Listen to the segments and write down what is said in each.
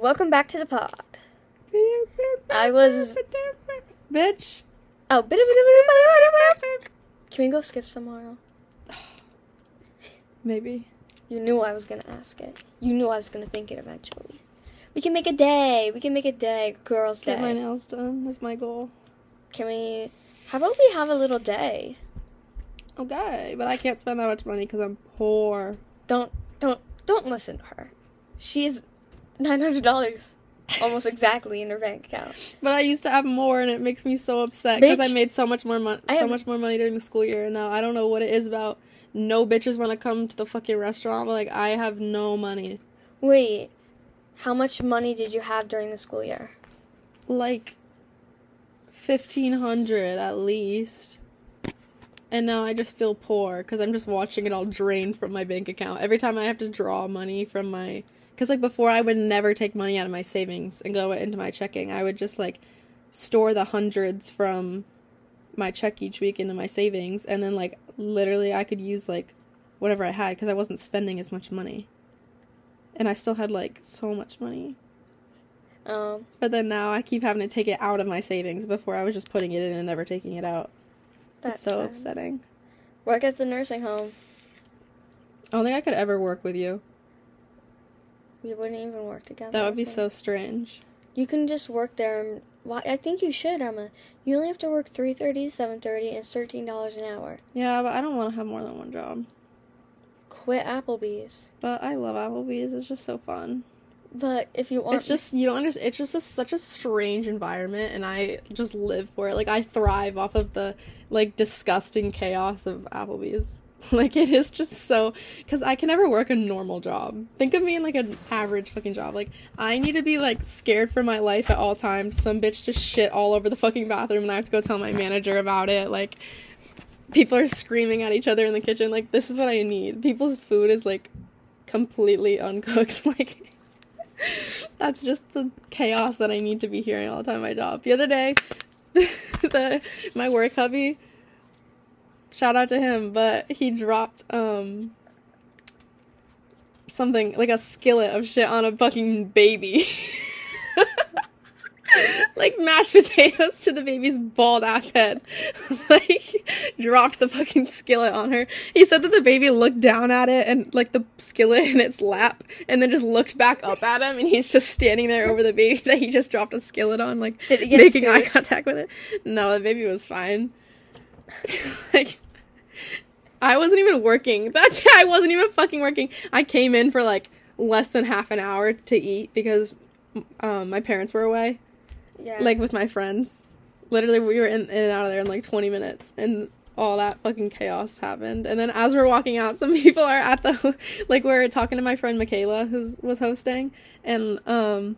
Welcome back to the pod. I was. Bitch. Oh, bit of Can we go skip tomorrow? Maybe. You knew I was gonna ask it. You knew I was gonna think it eventually. We can make a day. We can make a day. Girls' Get my day. nails done. That's my goal. Can we? How about we have a little day? Okay, but I can't spend that much money because I'm poor. Don't don't don't listen to her. She's nine hundred dollars, almost exactly in her bank account. But I used to have more, and it makes me so upset because I made so much more money, so have- much more money during the school year, and now I don't know what it is about. No bitches want to come to the fucking restaurant, but like I have no money. Wait, how much money did you have during the school year? Like fifteen hundred at least. And now I just feel poor because I'm just watching it all drain from my bank account. Every time I have to draw money from my. Because, like, before I would never take money out of my savings and go into my checking. I would just, like, store the hundreds from my check each week into my savings. And then, like, literally, I could use, like, whatever I had because I wasn't spending as much money. And I still had, like, so much money. Um, But then now I keep having to take it out of my savings before I was just putting it in and never taking it out. that's It's so sad. upsetting. Work at the nursing home. I don't think I could ever work with you. We wouldn't even work together. That would be so. so strange. You can just work there. And, why? I think you should, Emma. You only have to work three thirty to seven thirty, and thirteen dollars an hour. Yeah, but I don't want to have more than one job. Quit Applebee's. But I love Applebee's. It's just so fun. But if you want, It's just you don't understand. It's just a, such a strange environment, and I just live for it. Like I thrive off of the like disgusting chaos of Applebee's. Like it is just so because I can never work a normal job. Think of me in like an average fucking job. Like I need to be like scared for my life at all times. Some bitch just shit all over the fucking bathroom, and I have to go tell my manager about it. Like people are screaming at each other in the kitchen. Like this is what I need. People's food is like completely uncooked. Like that's just the chaos that I need to be hearing all the time at my job. The other day, the my work hubby, shout out to him, but he dropped um something like a skillet of shit on a fucking baby. like mashed potatoes to the baby's bald ass head. like dropped the fucking skillet on her. He said that the baby looked down at it and like the skillet in its lap and then just looked back up at him and he's just standing there over the baby that he just dropped a skillet on, like Did it get making eye contact with it. No, the baby was fine. like I wasn't even working. That's I wasn't even fucking working. I came in for like less than half an hour to eat because um, my parents were away, yeah, like with my friends. Literally, we were in, in and out of there in like 20 minutes, and all that fucking chaos happened. And then as we're walking out, some people are at the like we are talking to my friend Michaela, who was hosting, and um.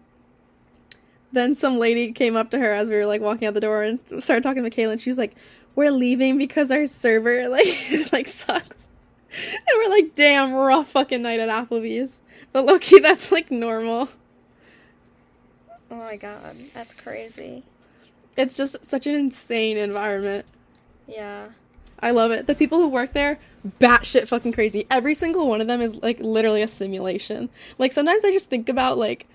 Then some lady came up to her as we were like walking out the door and started talking to Michaela, and she was like, "We're leaving because our server like like sucks." And we're like, "Damn, rough fucking night at Applebee's." But lowkey, that's like normal. oh my god, that's crazy. It's just such an insane environment. Yeah, I love it. The people who work there, batshit fucking crazy. Every single one of them is like literally a simulation. Like sometimes I just think about like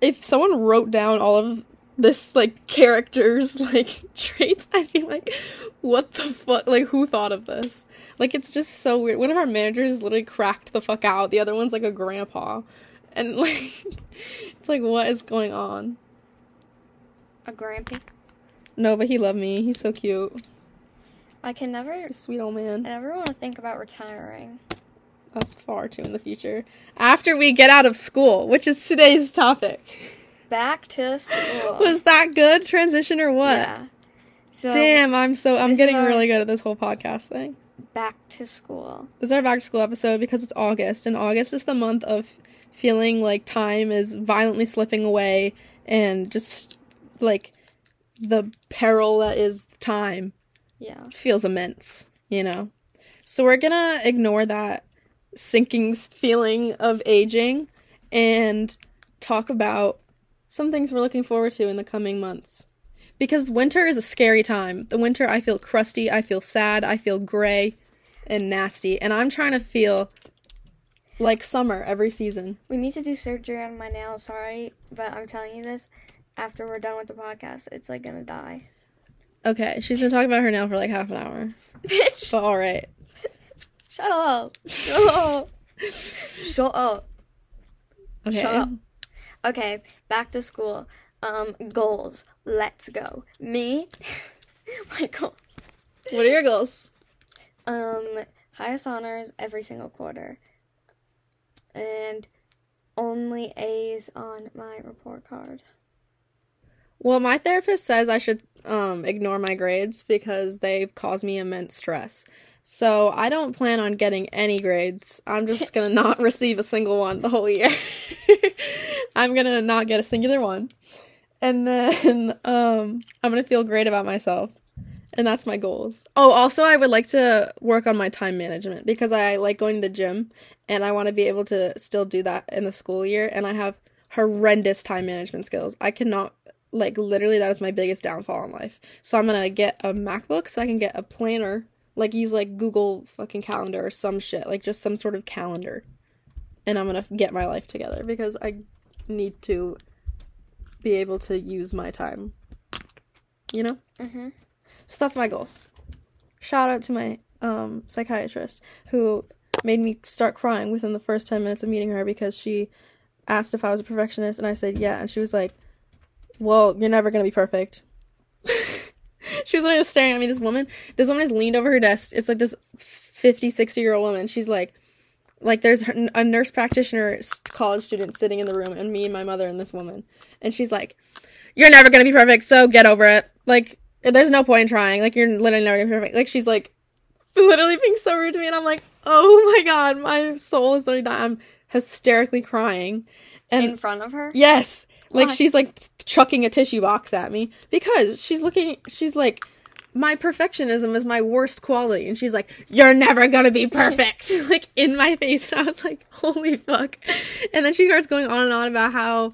if someone wrote down all of this like characters like traits, I'd be like, what the fuck? Like who thought of this? Like it's just so weird. One of our managers literally cracked the fuck out. The other one's like a grandpa, and like it's like what is going on? a grampy. No, but he loved me. He's so cute. I can never. Sweet old man. I never want to think about retiring. That's far too in the future. After we get out of school, which is today's topic. Back to school. Was that good transition or what? Yeah. So Damn, I'm so I'm getting really good at this whole podcast thing. back to school. This is our back to school episode because it's August, and August is the month of feeling like time is violently slipping away and just like the peril that is time Yeah. feels immense, you know? So we're gonna ignore that sinking feeling of aging and talk about some things we're looking forward to in the coming months. Because winter is a scary time. The winter, I feel crusty, I feel sad, I feel gray and nasty, and I'm trying to feel like summer every season. We need to do surgery on my nails. Sorry, but I'm telling you this. After we're done with the podcast, it's like gonna die. Okay, she's been talking about her nail for like half an hour. Bitch, But all right. shut up. Shut up. Shut up. Okay. Shut up. Okay, back to school. Um, goals. Let's go. Me, my goals. What are your goals? Um, highest honors every single quarter, and only A's on my report card. Well, my therapist says I should um, ignore my grades because they cause me immense stress. So I don't plan on getting any grades. I'm just gonna not receive a single one the whole year. I'm gonna not get a singular one, and then um, I'm gonna feel great about myself, and that's my goals. Oh, also I would like to work on my time management because I like going to the gym, and I want to be able to still do that in the school year. And I have horrendous time management skills. I cannot like literally that is my biggest downfall in life. So I'm gonna get a MacBook so I can get a planner, like use like Google fucking Calendar or some shit, like just some sort of calendar. And I'm gonna get my life together because I need to be able to use my time. You know? Mm-hmm. So that's my goals. Shout out to my um psychiatrist who made me start crying within the first 10 minutes of meeting her because she asked if I was a perfectionist and I said yeah and she was like, "Well, you're never going to be perfect." she was literally staring at me this woman. This woman has leaned over her desk. It's like this 50, 60-year-old woman. She's like like there's a nurse practitioner college student sitting in the room and me and my mother and this woman. And she's like, "You're never going to be perfect, so get over it." Like there's no point in trying. Like you're literally never gonna be perfect. Like she's like literally being so rude to me, and I'm like, oh my god, my soul is literally dying. I'm hysterically crying, and In front of her. yes, like Why? she's like chucking a tissue box at me because she's looking. She's like. My perfectionism is my worst quality. And she's like, You're never gonna be perfect. like in my face. And I was like, Holy fuck. And then she starts going on and on about how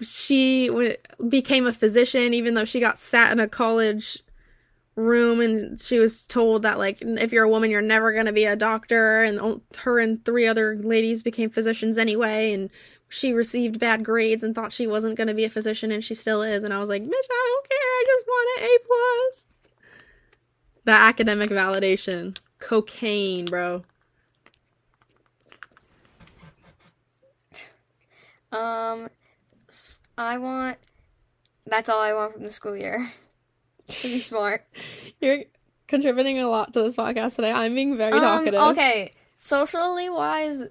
she w- became a physician even though she got sat in a college room and she was told that like if you're a woman you're never going to be a doctor and o- her and three other ladies became physicians anyway and she received bad grades and thought she wasn't going to be a physician and she still is and I was like bitch I don't care I just want an A plus the academic validation cocaine bro Um, I want. That's all I want from the school year. to be smart. you're contributing a lot to this podcast today I'm being very Um, talkative okay, socially wise,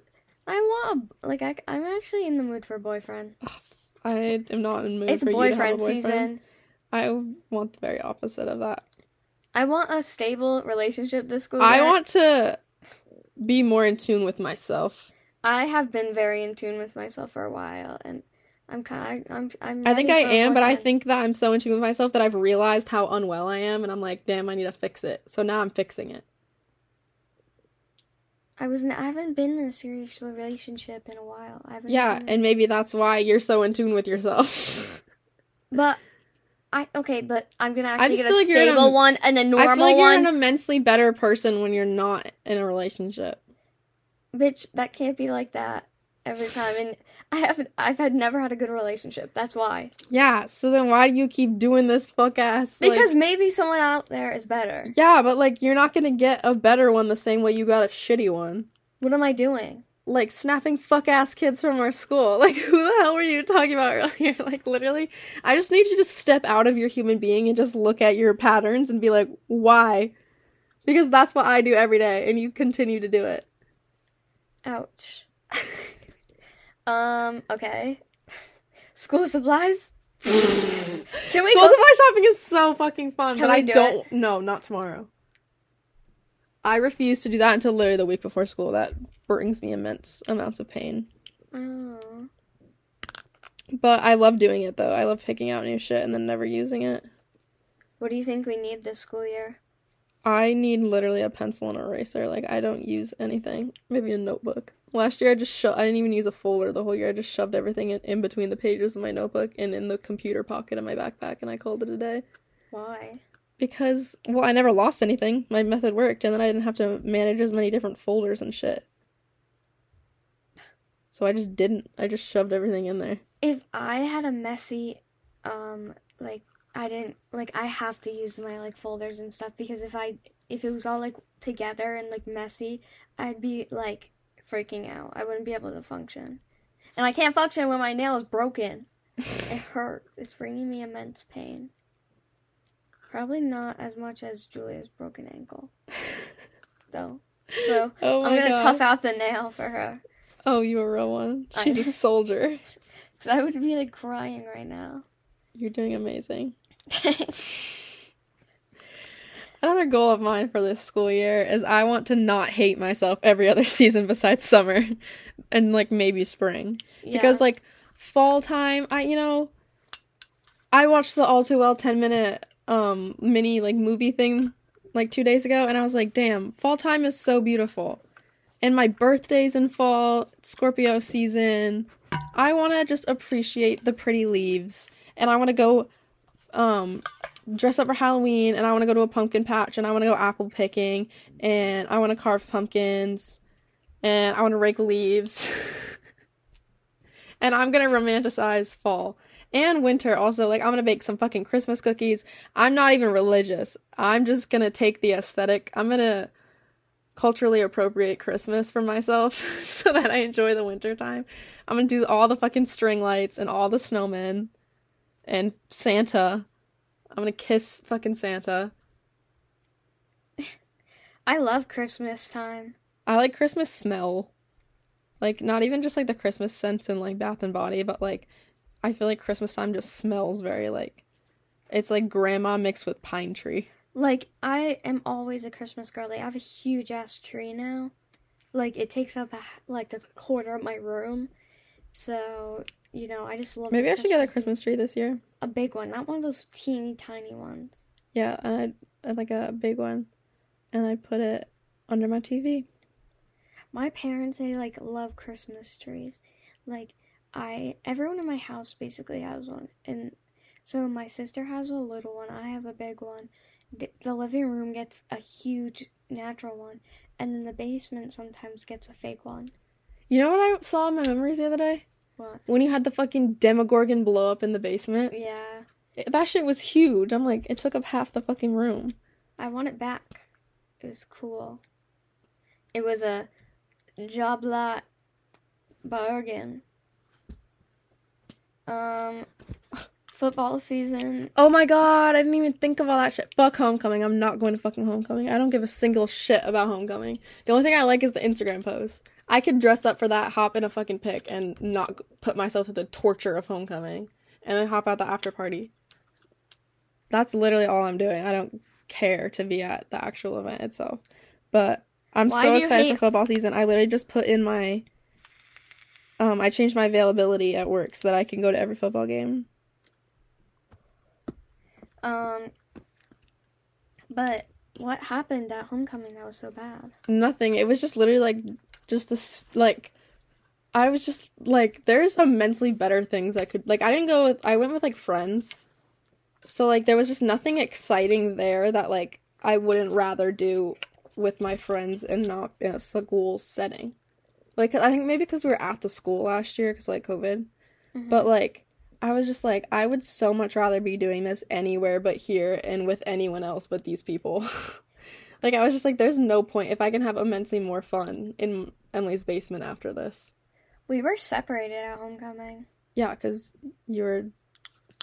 I want a, like I, I'm actually in the mood for a boyfriend. I am not in the mood It's for you to have a boyfriend boyfriend. season. I want the very opposite of that. I want a stable relationship this school I want to be more in tune with myself. I have been very in tune with myself for a while, and I'm kind. of I'm. I'm. I think I ready for a am, but I think that I'm so in tune with myself that I've realized how unwell I am, and I'm like, damn, I need to fix it. So now I'm fixing it. I was. I haven't been in a serious relationship in a while. I haven't. Yeah, and maybe that's why you're so in tune with yourself. but I okay, but I'm gonna actually get a like you're stable one and a I normal feel like you're one. an immensely better person when you're not in a relationship. Bitch, that can't be like that every time. And I haven't. I've had never had a good relationship. That's why. Yeah, so then why do you keep doing this fuck ass? like- Because maybe someone out there is better. yeah, but like you're not gonna get a better one the same way you got a shitty one. What am I doing? Like snapping fuck ass kids from our school. Like, who the hell were you talking about earlier? Like, literally, I just need you to step out of your human being and just look at your patterns and be like, why? Because that's what I do every day, and you continue to do it. Ouch. um. Okay. School supplies. Can we School go? supply shopping is so fucking fun, Can but I do don't. No, not tomorrow. I refuse to do that until literally the week before school. That brings me immense amounts of pain. Oh. But I love doing it though. I love picking out new shit and then never using it. What do you think we need this school year? I need literally a pencil and eraser. Like I don't use anything. Maybe a notebook. Last year I just sho- I didn't even use a folder the whole year. I just shoved everything in, in between the pages of my notebook and in the computer pocket of my backpack and I called it a day. Why? Because well, I never lost anything. My method worked and then I didn't have to manage as many different folders and shit. So I just didn't. I just shoved everything in there. If I had a messy, um, like I didn't like I have to use my like folders and stuff because if I if it was all like together and like messy, I'd be like freaking out. I wouldn't be able to function. And I can't function when my nail is broken. it hurts. It's bringing me immense pain. Probably not as much as Julia's broken ankle. Though. So Oh I'm gonna god. tough out the nail for her. Oh, you're a real one. She's a soldier. Cause I would be like crying right now. You're doing amazing. Another goal of mine for this school year is I want to not hate myself every other season besides summer and like maybe spring. Yeah. Because like fall time, I you know I watched the all too well 10 minute um mini like movie thing like 2 days ago and I was like, "Damn, fall time is so beautiful." And my birthday's in fall, Scorpio season. I want to just appreciate the pretty leaves and I want to go um dress up for Halloween and I want to go to a pumpkin patch and I want to go apple picking and I want to carve pumpkins and I want to rake leaves. and I'm to romanticize fall and winter also. Like I'm to bake some fucking Christmas cookies. I'm not even religious. I'm just to take the aesthetic. I'm to culturally appropriate Christmas for myself so that I enjoy the winter time. I'm to do all the fucking string lights and all the snowmen and Santa. I'm gonna kiss fucking Santa. I love Christmas time. I like Christmas smell. Like not even just like the Christmas scents in like Bath and Body, but like I feel like Christmas time just smells very like it's like grandma mixed with pine tree. Like I am always a Christmas girl. Like I have a huge ass tree now. Like it takes up a, like a quarter of my room. So you know, I just love. Maybe I should get a Christmas- Christmas tree this year. a big one, not one of those teeny tiny ones. Yeah, and I'd, I'd like a big one, and I'd put it under my TV. My parents they like love Christmas trees. Like I everyone in my house basically has one. And so my sister has a little one, I have a big one. The, living room gets a huge natural one, and then the basement sometimes gets a fake one. You know what I saw in my memories the other day? What? When you had the fucking Demogorgon blow up in the basement. Yeah. It- that shit was huge. I'm like, it took up half the fucking room. I want it back. It was cool. It was a job lot bargain. Um, football season. Oh my god, I didn't even think of all that shit. Fuck homecoming. I'm not going to fucking homecoming. I don't give a single shit about homecoming. The only thing I like is the Instagram post. I could dress up for that, hop in a fucking pic, and not put myself through the torture of homecoming, and then hop out the after party. That's literally all I'm doing. I don't care to be at the actual event itself. But I'm Why so excited hate- for football season. I literally just put in my um I changed my availability at work so that I can go to every football game. Um, but what happened at homecoming that was so bad? Nothing. It was just literally like just this like I was just like there's immensely better things I could like I didn't go with I went with like friends. So like there was just nothing exciting there that like I wouldn't rather do with my friends and not in a school setting. Like I think maybe because we were at the school last year cuz like COVID. Mhm. But like I was just like I would so much rather be doing this anywhere but here and with anyone else but these people. like I was just like there's no point if I can have immensely more fun in Emily's basement after this. we were separated at homecoming. Yeah, cuz you were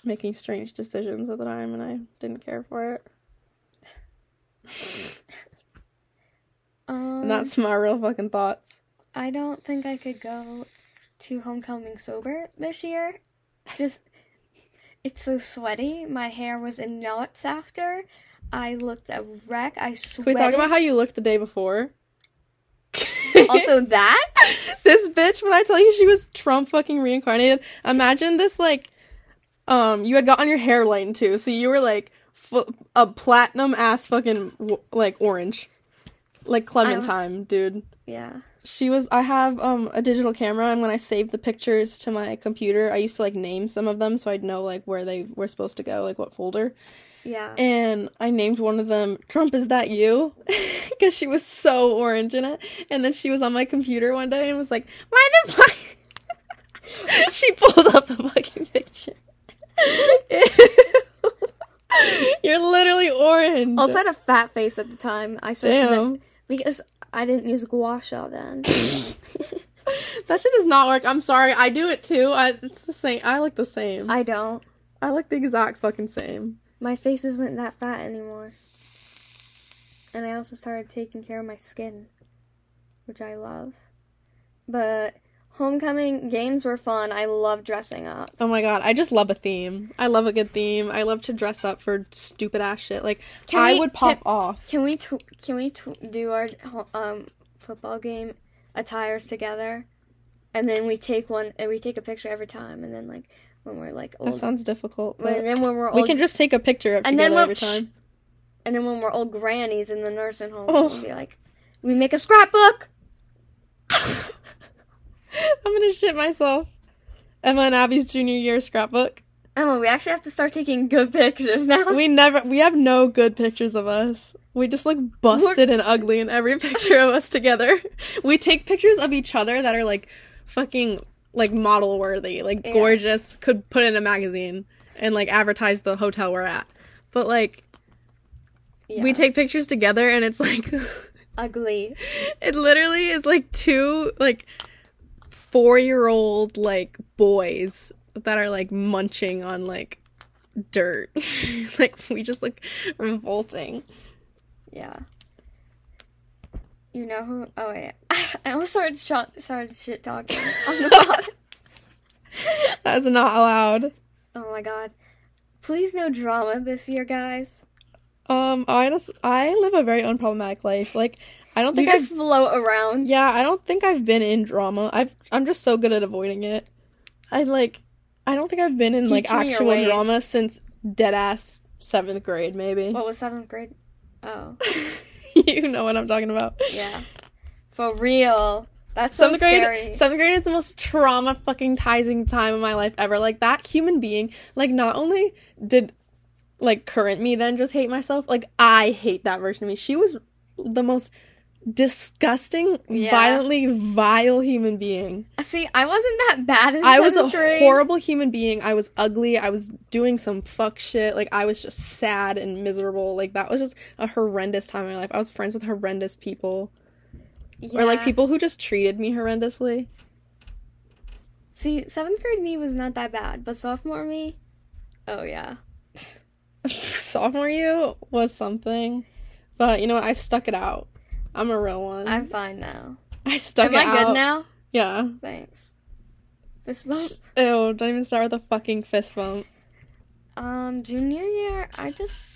making strange decisions at the time and I didn't care for it. Um, And that's my real fucking thoughts. I don't think I could go to homecoming sober this year. Just, it's so sweaty. My hair was in knots after. I looked a wreck. I Can sweated. we talk about how you looked the day before? also that? this bitch when I tell you she was Trump fucking reincarnated. Imagine this like um you had gotten your hair lightened too, so you were like fu- a platinum ass fucking like orange. Like Clementine, dude. Yeah. She was I have um a digital camera and when I saved the pictures to my computer, I used to like name some of them so I'd know like where they were supposed to go, like what folder. Yeah. And I named one of them Trump is that you? Cuz she was so orange in it. And then she was on my computer one day and was like, "Why the fuck she pulled up the fucking picture. You're literally orange. Also, had a fat face at the time. I started Damn. because I didn't use gua sha then. That shit does not work. I'm sorry. I do it too. I, it's the same. I look the same. I, I don't. I look the exact fucking same. My face isn't that fat anymore. And I also started taking care of my skin, which I love. But homecoming games were fun. I love dressing up. Oh my god, I just love a theme. I love a good theme. I love to dress up for stupid ass shit. Like Can I we- would pop can- off. Can we tw- can we tw- do our um football game attires together, and then we take one and we take a picture every time, and then like when we're like That sounds difficult. but and then when we're old, we can just take a picture of And then together every time. and then when we're old grannies in the nursing home, Oh. we'll be like, we make a scrapbook. I'm gonna shit myself. Emma and Abby's junior year scrapbook. Emma, we actually have to start taking good pictures now. We never, we have no good pictures of us. We just look busted and ugly in every picture of us together. We take pictures of each other that are like fucking like model worthy, like Yeah. gorgeous, could put in a magazine and like advertise the hotel we're at. But like Yeah. we take pictures together and it's like ugly. it literally is like two like four year old like boys that are like munching on like dirt like we just look revolting Yeah. You know who? Oh wait, I almost started shot, started shit talking on the pod. that's not allowed oh my god! Please no drama this year, guys. um i just i live a very unproblematic life like i don't You think just i've float around. yeah i don't think i've been in drama i've i'm just so good at avoiding it i like i don't think i've been in like Teach your actual drama since dead ass seventh grade maybe What was seventh grade? Oh, you know what i'm talking about yeah. For real. That's so seventh grade scary. seventh grade is the most trauma fucking tizing time of my life ever like that human being like not only did like current me then just hate myself like i hate that version of me she was the most disgusting Yeah. violently vile human being. See, I wasn't that bad in i was a grade. horrible human being. I was ugly. I was doing some fuck shit. Like i was just sad and miserable. Like that was just a horrendous time in my life. I was friends with horrendous people. Or like people who just treated me horrendously. See, seventh grade me was not that bad, but sophomore me, oh yeah. sophomore you was something. But you know what? I stuck it out i'm a real one I'm fine now. i stuck Am it I out good now? yeah Thanks. Fist bump. ew don't even start with a fucking fist bump Um, junior year, I just,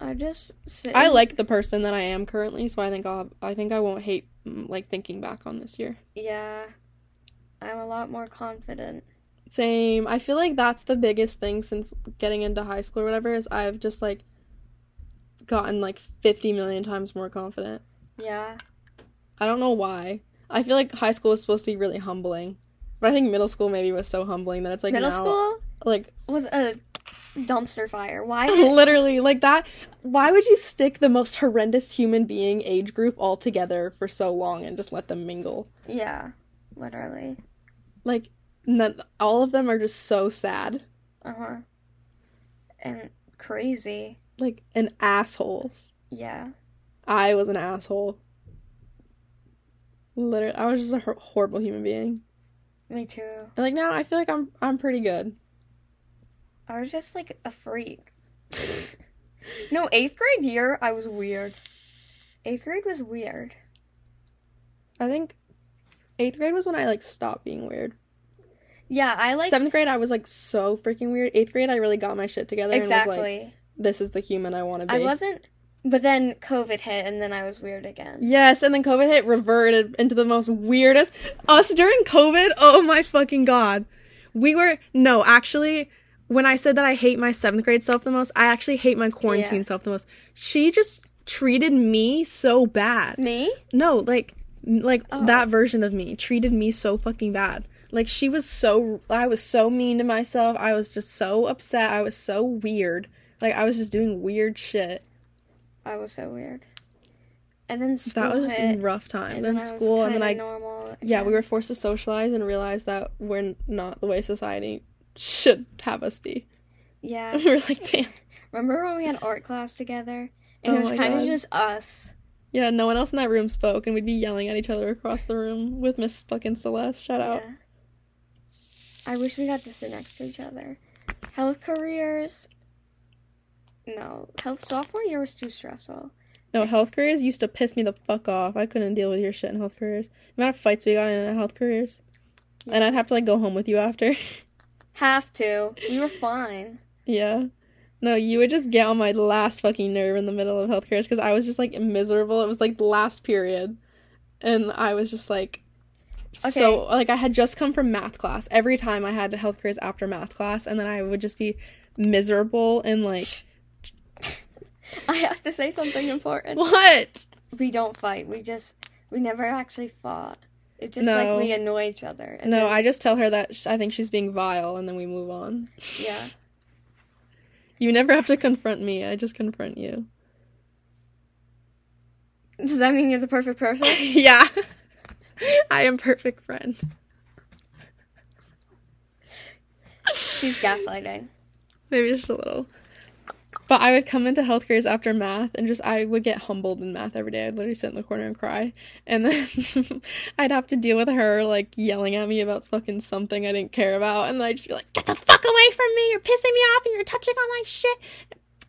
I just sit. i like the person that i am currently so i think i'll i think i won't hate mm, like thinking back on this year Yeah, I'm a lot more confident. same i feel like that's the biggest thing since getting into high school or whatever is i've just like gotten like 50 million times more confident Yeah, I don't know why. I feel like high school was supposed to be really humbling, but I think middle school maybe was so humbling that it's like middle now- school like was a dumpster fire. Why? literally like that. Why would you stick the most horrendous human being age group all together for so long and just let them mingle? yeah, literally. Like, none, all of them are just so sad, Uh huh. And crazy. Like, an assholes. Yeah. I was an asshole. Literally, I was just a horrible human being. Me too. And like now, I feel like I'm I'm pretty good. I was just like a freak. no, eighth grade year, I was weird. Eighth grade was weird. I think eighth grade was when I like stopped being weird. Yeah, I like Seventh grade, I was like so freaking weird. Eighth grade, I really got my shit together and was like, exactly. "This is the human I want to be." I wasn't, but then COVID hit, and then I was weird again. Yes, and then COVID hit, reverted into the most weirdest. Us during COVID, oh my fucking god. We were, no, actually, when I said that I hate my seventh grade self the most, I actually hate my quarantine Yeah. self the most. She just treated me so bad. Me? No, like, like Oh. that version of me treated me so fucking bad. Like she was so, I was so mean to myself. I was just so upset. I was so weird. Like I was just doing weird shit. I was so weird. And then school that was just hit, a rough time. and then then school, and then I normal, yeah, we were forced to socialize and realize that we're not the way society should have us be. Yeah. we were like, damn. Remember when we had art class together? And Oh it was kind of just us. Yeah, no one else in that room spoke, and we'd be yelling at each other across the room with Miss fucking Celeste. Shout out. Yeah. I wish we got to sit next to each other. Health careers. No, health sophomore year was too stressful. No, health careers used to piss me the fuck off. I couldn't deal with your shit in health careers. The amount of fights we got in health careers. And I'd have to like go home with you after. Have to. We were fine. yeah. No, you would just get on my last fucking nerve in the middle of health careers because I was just like miserable. It was like the last period. And I was just like so Okay. like I had just come from math class. Every time I had health careers after math class and then I would just be miserable and like I have to say something important. what? We don't fight. We just we never actually fought. It's just No. like we annoy each other. And No, then- I just tell her that sh- I think she's being vile and then we move on. yeah. You never have to confront me. I just confront you. Does that mean you're the perfect person? yeah. I am perfect friend. She's gaslighting. Maybe just a little. But I would come into health careers after math and just I would get humbled in math every day. I'd literally sit in the corner and cry. And then I'd have to deal with her like yelling at me about fucking something I didn't care about. And then I'd just be like, Get the fuck away from me, you're pissing me off and you're touching on my shit.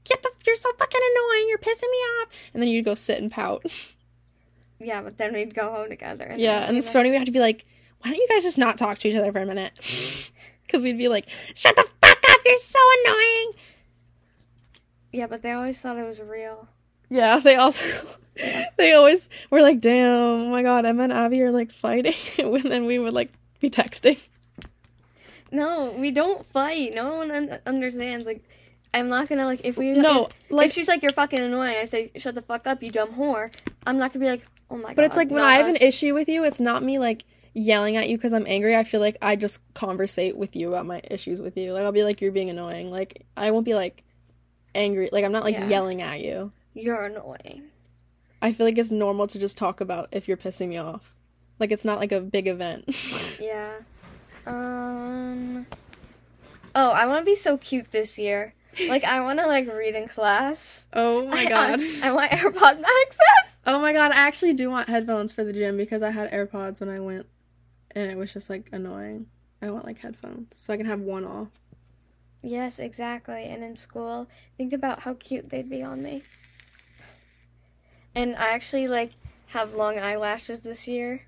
Get the you're so fucking annoying, you're pissing me off. And then you'd go sit and pout. Yeah, but then we'd go home together. And Yeah, and the be Stony would have to be like, why don't you guys just not talk to each other for a minute? Because we'd be like, shut the fuck up, you're so annoying. Yeah, but they always thought it was real. Yeah, they also, they always were like, damn, oh my god, Emma and Abby are like fighting. and then we would like be texting. No, we don't fight. No one un- understands. Like, I'm not gonna like if we No, if, like- if she's like you're fucking annoying. I say shut the fuck up, you dumb whore. I'm not gonna be like oh my god. But it's like when I have us. an issue with you, it's not me like yelling at you because I'm angry. I feel like I just conversate with you about my issues with you. Like I'll be like, you're being annoying. Like I won't be like angry. Like I'm not like Yeah. yelling at you. You're annoying. I feel like it's normal to just talk about if you're pissing me off. Like it's not like a big event. Yeah. Um. Oh, I want to be so cute this year. Like I want to like read in class. oh my god. I, I want AirPod Maxes. oh my god, I actually do want headphones for the gym because I had AirPods when I went and it was just like annoying. I want like headphones so I can have one off. Yes, exactly. And in school, think about how cute they'd be on me. And I actually like have long eyelashes this year.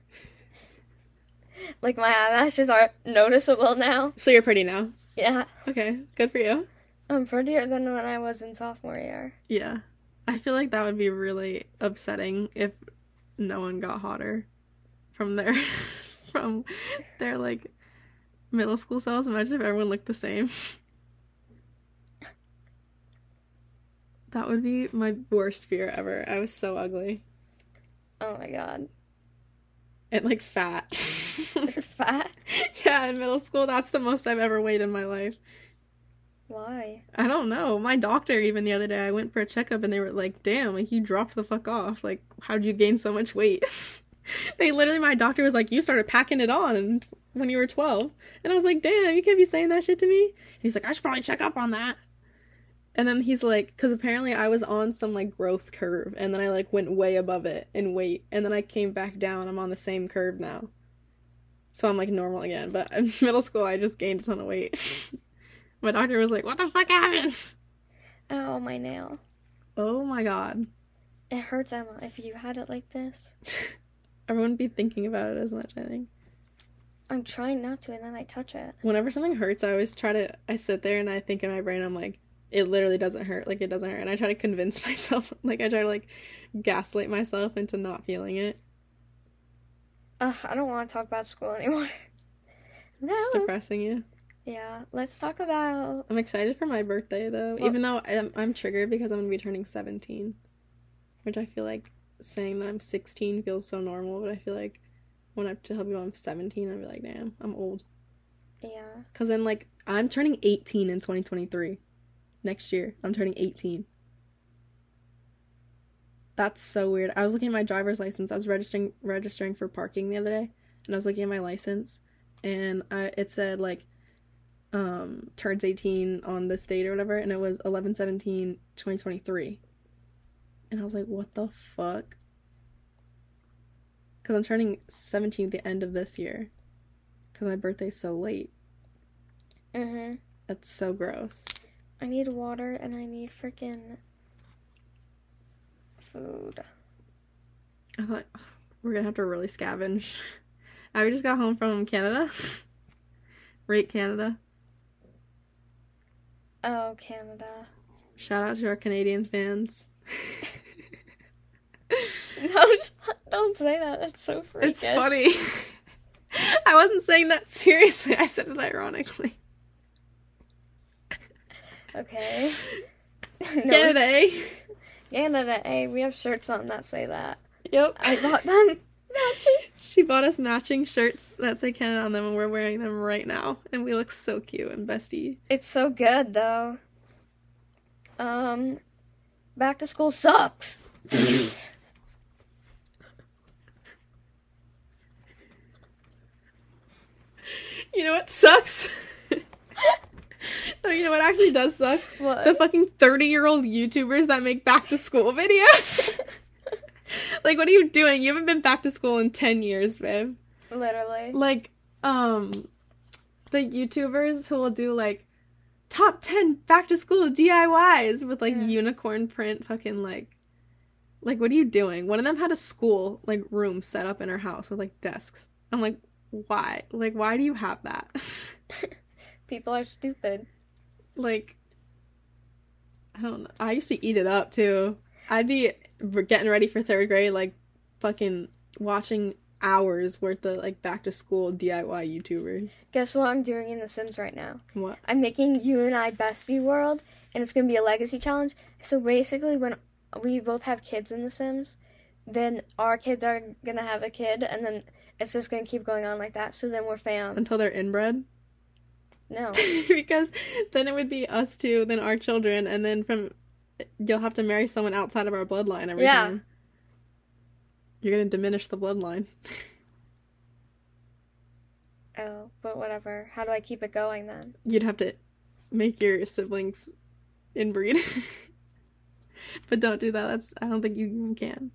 Like my eyelashes are noticeable now. So you're pretty now. Yeah, Okay, good for you. I'm prettier than when I was in sophomore year. Yeah. I feel like that would be really upsetting if no one got hotter from their from their like middle school selves. Imagine if everyone looked the same. That would be my worst fear ever. I was so ugly Oh my god, and like fat. you're fat. yeah, in middle school, that's the most I've ever weighed in my life. Why? I don't know. My doctor even the other day, I went for a checkup and they were like, "Damn, like you dropped the fuck off. Like, how'd you gain so much weight?" they literally, my doctor was like, "You started packing it on when you were 12," and I was like, "Damn, you can't be saying that shit to me." He's like, "I should probably check up on that." And then he's like, because apparently I was on some like growth curve, and then I like went way above it in weight, and then I came back down. I'm on the same curve now, so I'm like normal again. But in middle school, I just gained a ton of weight. My doctor was like, "What the fuck happened?" Oh, my nail. Oh my god. It hurts, Emma. If you had it like this, I wouldn't be thinking about it as much, I think. I'm trying not to, and then I touch it. Whenever something hurts, I always try to I sit there and I think in my brain I'm like, it literally doesn't hurt, like it doesn't hurt. And I try to convince myself like I try to like gaslight myself into not feeling it. Ugh, I don't want to talk about school anymore. no. It's depressing you. Yeah, let's talk about. I'm excited for my birthday though, Well- even though I'm, I'm triggered because I'm gonna be turning 17, which I feel like saying that I'm 16 feels so normal, but I feel like when I have to tell people I'm 17, I'll be like, damn, I'm old. Yeah. Cause then like I'm turning 18 in 2023. Next year, I'm turning 18. That's so weird. I was looking at my driver's license. I was registering registering for parking the other day, and I was looking at my license, and I, it said like, um, turns 18 on this date or whatever, and it was 11 17 2023. And I was like, what the fuck? Because I'm turning 17 at the end of this year. Because my birthday's so late. Mm-hmm. That's so gross. I need water and I need freaking food. I thought we're gonna have to really scavenge. I just got home from Canada. Rate Canada. Oh, Canada. Shout out to our Canadian fans. No, don't say that. That's so freakish. It's funny. I wasn't saying that seriously. I said it ironically. Okay. Canada, eh? Canada, hey, we have shirts on that say that. Yep. I bought them matching. She bought us matching shirts that say Canada on them, and we're wearing them right now, and we look so cute and bestie. It's so good though. Um, back to school sucks. You know what sucks? Oh, you know what actually does suck? What? The fucking 30 year old YouTubers that make back to school videos. like, what are you doing? You haven't been back to school in 10 years, babe. Literally. Like, um, the YouTubers who will do like top 10 back to school DIYs with like Yeah. unicorn print fucking like. Like, what are you doing? One of them had a school, like, room set up in her house with, like, desks. I'm like, why? Like, why do you have that? People are stupid. like I don't know. I used to eat it up too. I'd be getting ready for third grade, like fucking watching hours worth of like back to school DIY YouTubers. Guess what I'm doing in The Sims right now? What? I'm making you and I bestie world, and it's gonna be a legacy challenge. So basically, when we both have kids in The Sims, then our kids are gonna have a kid, and then it's just gonna keep going on like that. So then we're fam. Until they're inbred? No. because then it would be us two, then our children, and then from you'll have to marry someone outside of our bloodline every Yeah. time. You're gonna diminish the bloodline. Oh, but whatever. How do I keep it going then? You'd have to make your siblings inbreed. but don't do that. That's I don't think you even can.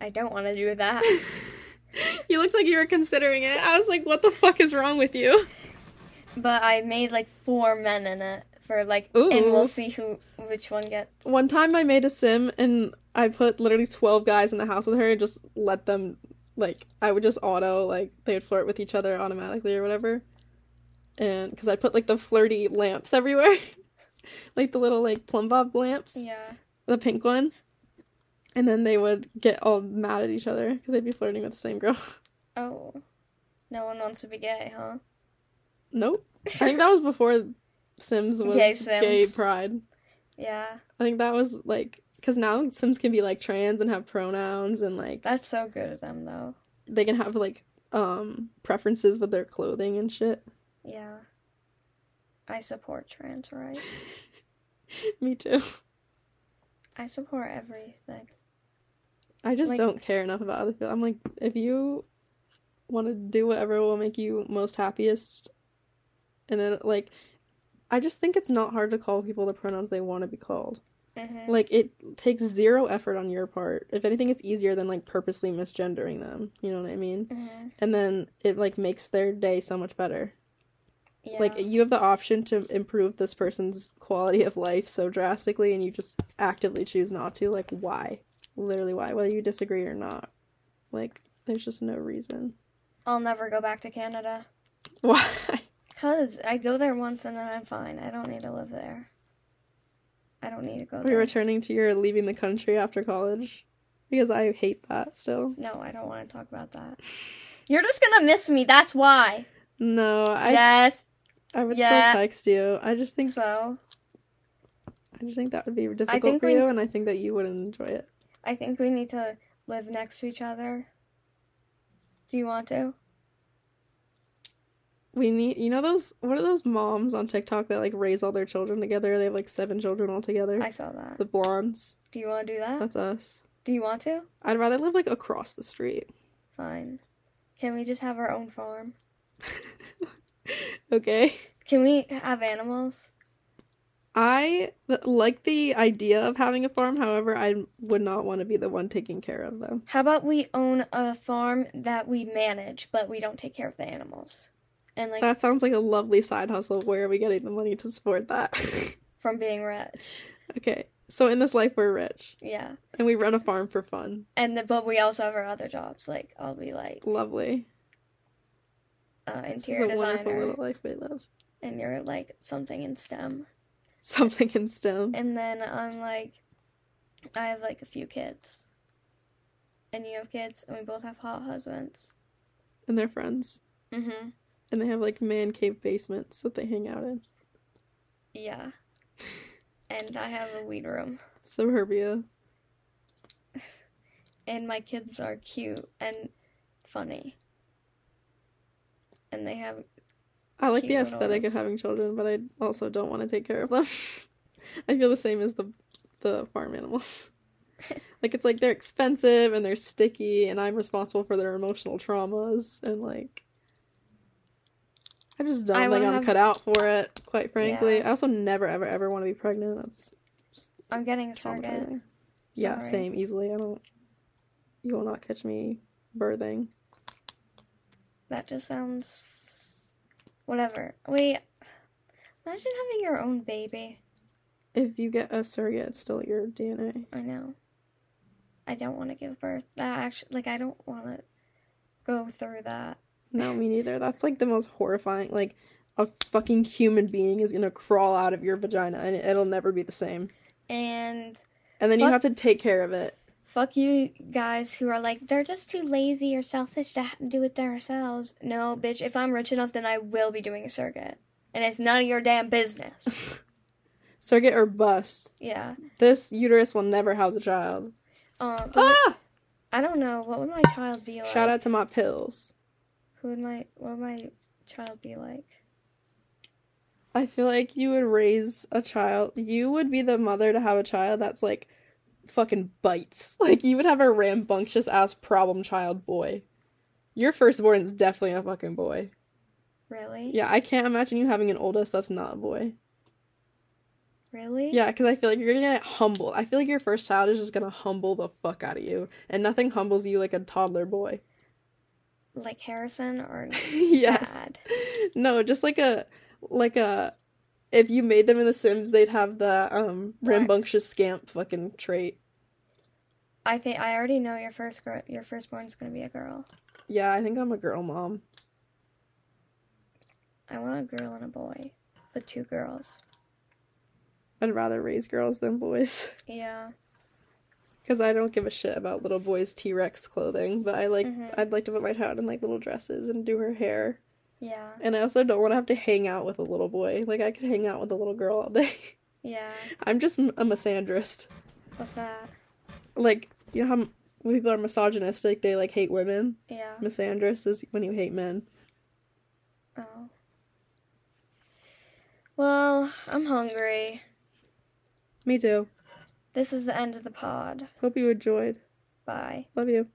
I don't want to do that. you looked like you were considering it. I was like, what the fuck is wrong with you? But I made like four men in it for like, and we'll see who which one gets. One time I made a sim and I put literally 12 guys in the house with her and just let them, like, I would just auto, like, they would flirt with each other automatically or whatever. And, because I put, like, the flirty lamps everywhere. like, the little, like, plumbob lamps. Yeah. The pink one. And then they would get all mad at each other because they'd be flirting with the same girl. Oh. No one wants to be gay, huh? Nope. I think that was before Sims was Gay gay pride. Yeah. I think that was like because now Sims can be like trans and have pronouns and like That's so good of them though. they can have like um preferences with their clothing and shit. Yeah. I support trans rights. Me too. I support everything. I just Like- don't care enough about other people. I'm like, if you want to do whatever will make you most happiest, and it like, I just think it's not hard to call people the pronouns they want to be called. hmm Like it takes zero effort on your part. If anything, it's easier than like purposely misgendering them. You know what I mean? hmm And then it like makes their day so much better. Yeah. Like you have the option to improve this person's quality of life so drastically and you just actively choose not to. Like why? Literally why? Whether you disagree or not. Like there's just no reason. I'll never go back to Canada. Why? Cause I go there once and then I'm fine. I don't need to live there. I don't need to go Are you there. returning to your leaving the country after college? Because I hate that still. no, I don't want to talk about that. You're just gonna miss me. That's why. No, I yes. I would Yeah. still text you. I just think So I just think that would be difficult for we- you and I think that you wouldn't enjoy it. I think we need to live next to each other. Do you want to? We need you know those what are those moms on TikTok that like raise all their children together? They have like seven children all together. I saw that. The blondes. Do you want to do that? That's us. Do you want to? I'd rather live like across the street. Fine. Can we just have our own farm? okay. Can we have animals? I like the idea of having a farm, however, I would not want to be the one taking care of them. How about we own a farm that we manage, but we don't take care of the animals? And like That sounds like a lovely side hustle. Where are we getting the money to support that? from being rich. okay. So in this life we're rich Yeah. and we run a farm for fun. And the, but we also have our other jobs. Like I'll be like Lovely. uh, This is interior a wonderful little life we live. and you're like something in STEM. Something in STEM. And then I'm like, I have like a few kids, and you have kids, and we both have hot husbands. And they're friends. Mhm. And they have like man cave basements that they hang out in. Yeah. And I have a weed room, Suburbia. and my kids are cute and funny. And they have I like the aesthetic of having children, but I also don't want to take care of them. I feel the same as the the farm animals. like it's like they're expensive and they're sticky and I'm responsible for their emotional traumas and like I just don't I think I'm have- cut out for it, quite frankly. Yeah. I also never ever ever want to be pregnant. That's just. I'm getting a surrogate. Yeah, same, easily. I don't you will not catch me birthing. That just sounds whatever. Wait. Imagine having your own baby. If you get a surrogate, it's still your DNA. I know. I don't want to give birth. That actually, like, I don't want to go through that. No, me neither. That's like the most horrifying. Like, a fucking human being is gonna crawl out of your vagina and it'll never be the same. And And then you have to take care of it. fuck you guys who are like, they're just too lazy or selfish to do it themselves. No, bitch, if I'm rich enough, then I will be doing a circuit, And it's none of your damn business. circuit or bust. yeah. This uterus will never house a child. Um, Ah! I don't know. What would my child be like? Shout out to my pills. Would my, what would my child be like? I feel like you would raise a child. You would be the mother to have a child that's like fucking bites. Like you would have a rambunctious ass problem child boy. Your firstborn is definitely a fucking boy. Really? Yeah, I can't imagine you having an oldest that's not a boy. Really? Yeah, because I feel like you're gonna get humbled. I feel like your first child is just gonna humble the fuck out of you, and nothing humbles you like a toddler boy. Like Harrison or yes. Dad? No, just like a like a. If you made them in The Sims, they'd have the um What? rambunctious scamp fucking trait. I think I already know your first girl. Your firstborn's gonna be a girl. Yeah, I think I'm a girl mom. I want a girl and a boy, but two girls. I'd rather raise girls than boys Yeah. Because I don't give a shit about little boys' T Rex clothing. But I like Mhm. I'd like to put my child in like little dresses and do her hair. Yeah. And I also don't want to have to hang out with a little boy. Like I could hang out with a little girl all day. Yeah. I'm just a misandrist. What's that? Like you know how when people are misogynistic, they like hate women. Yeah. Misandrist is when you hate men. Oh. Well, I'm hungry. Me too. This is the end of the pod. Hope you enjoyed. Bye. Love you.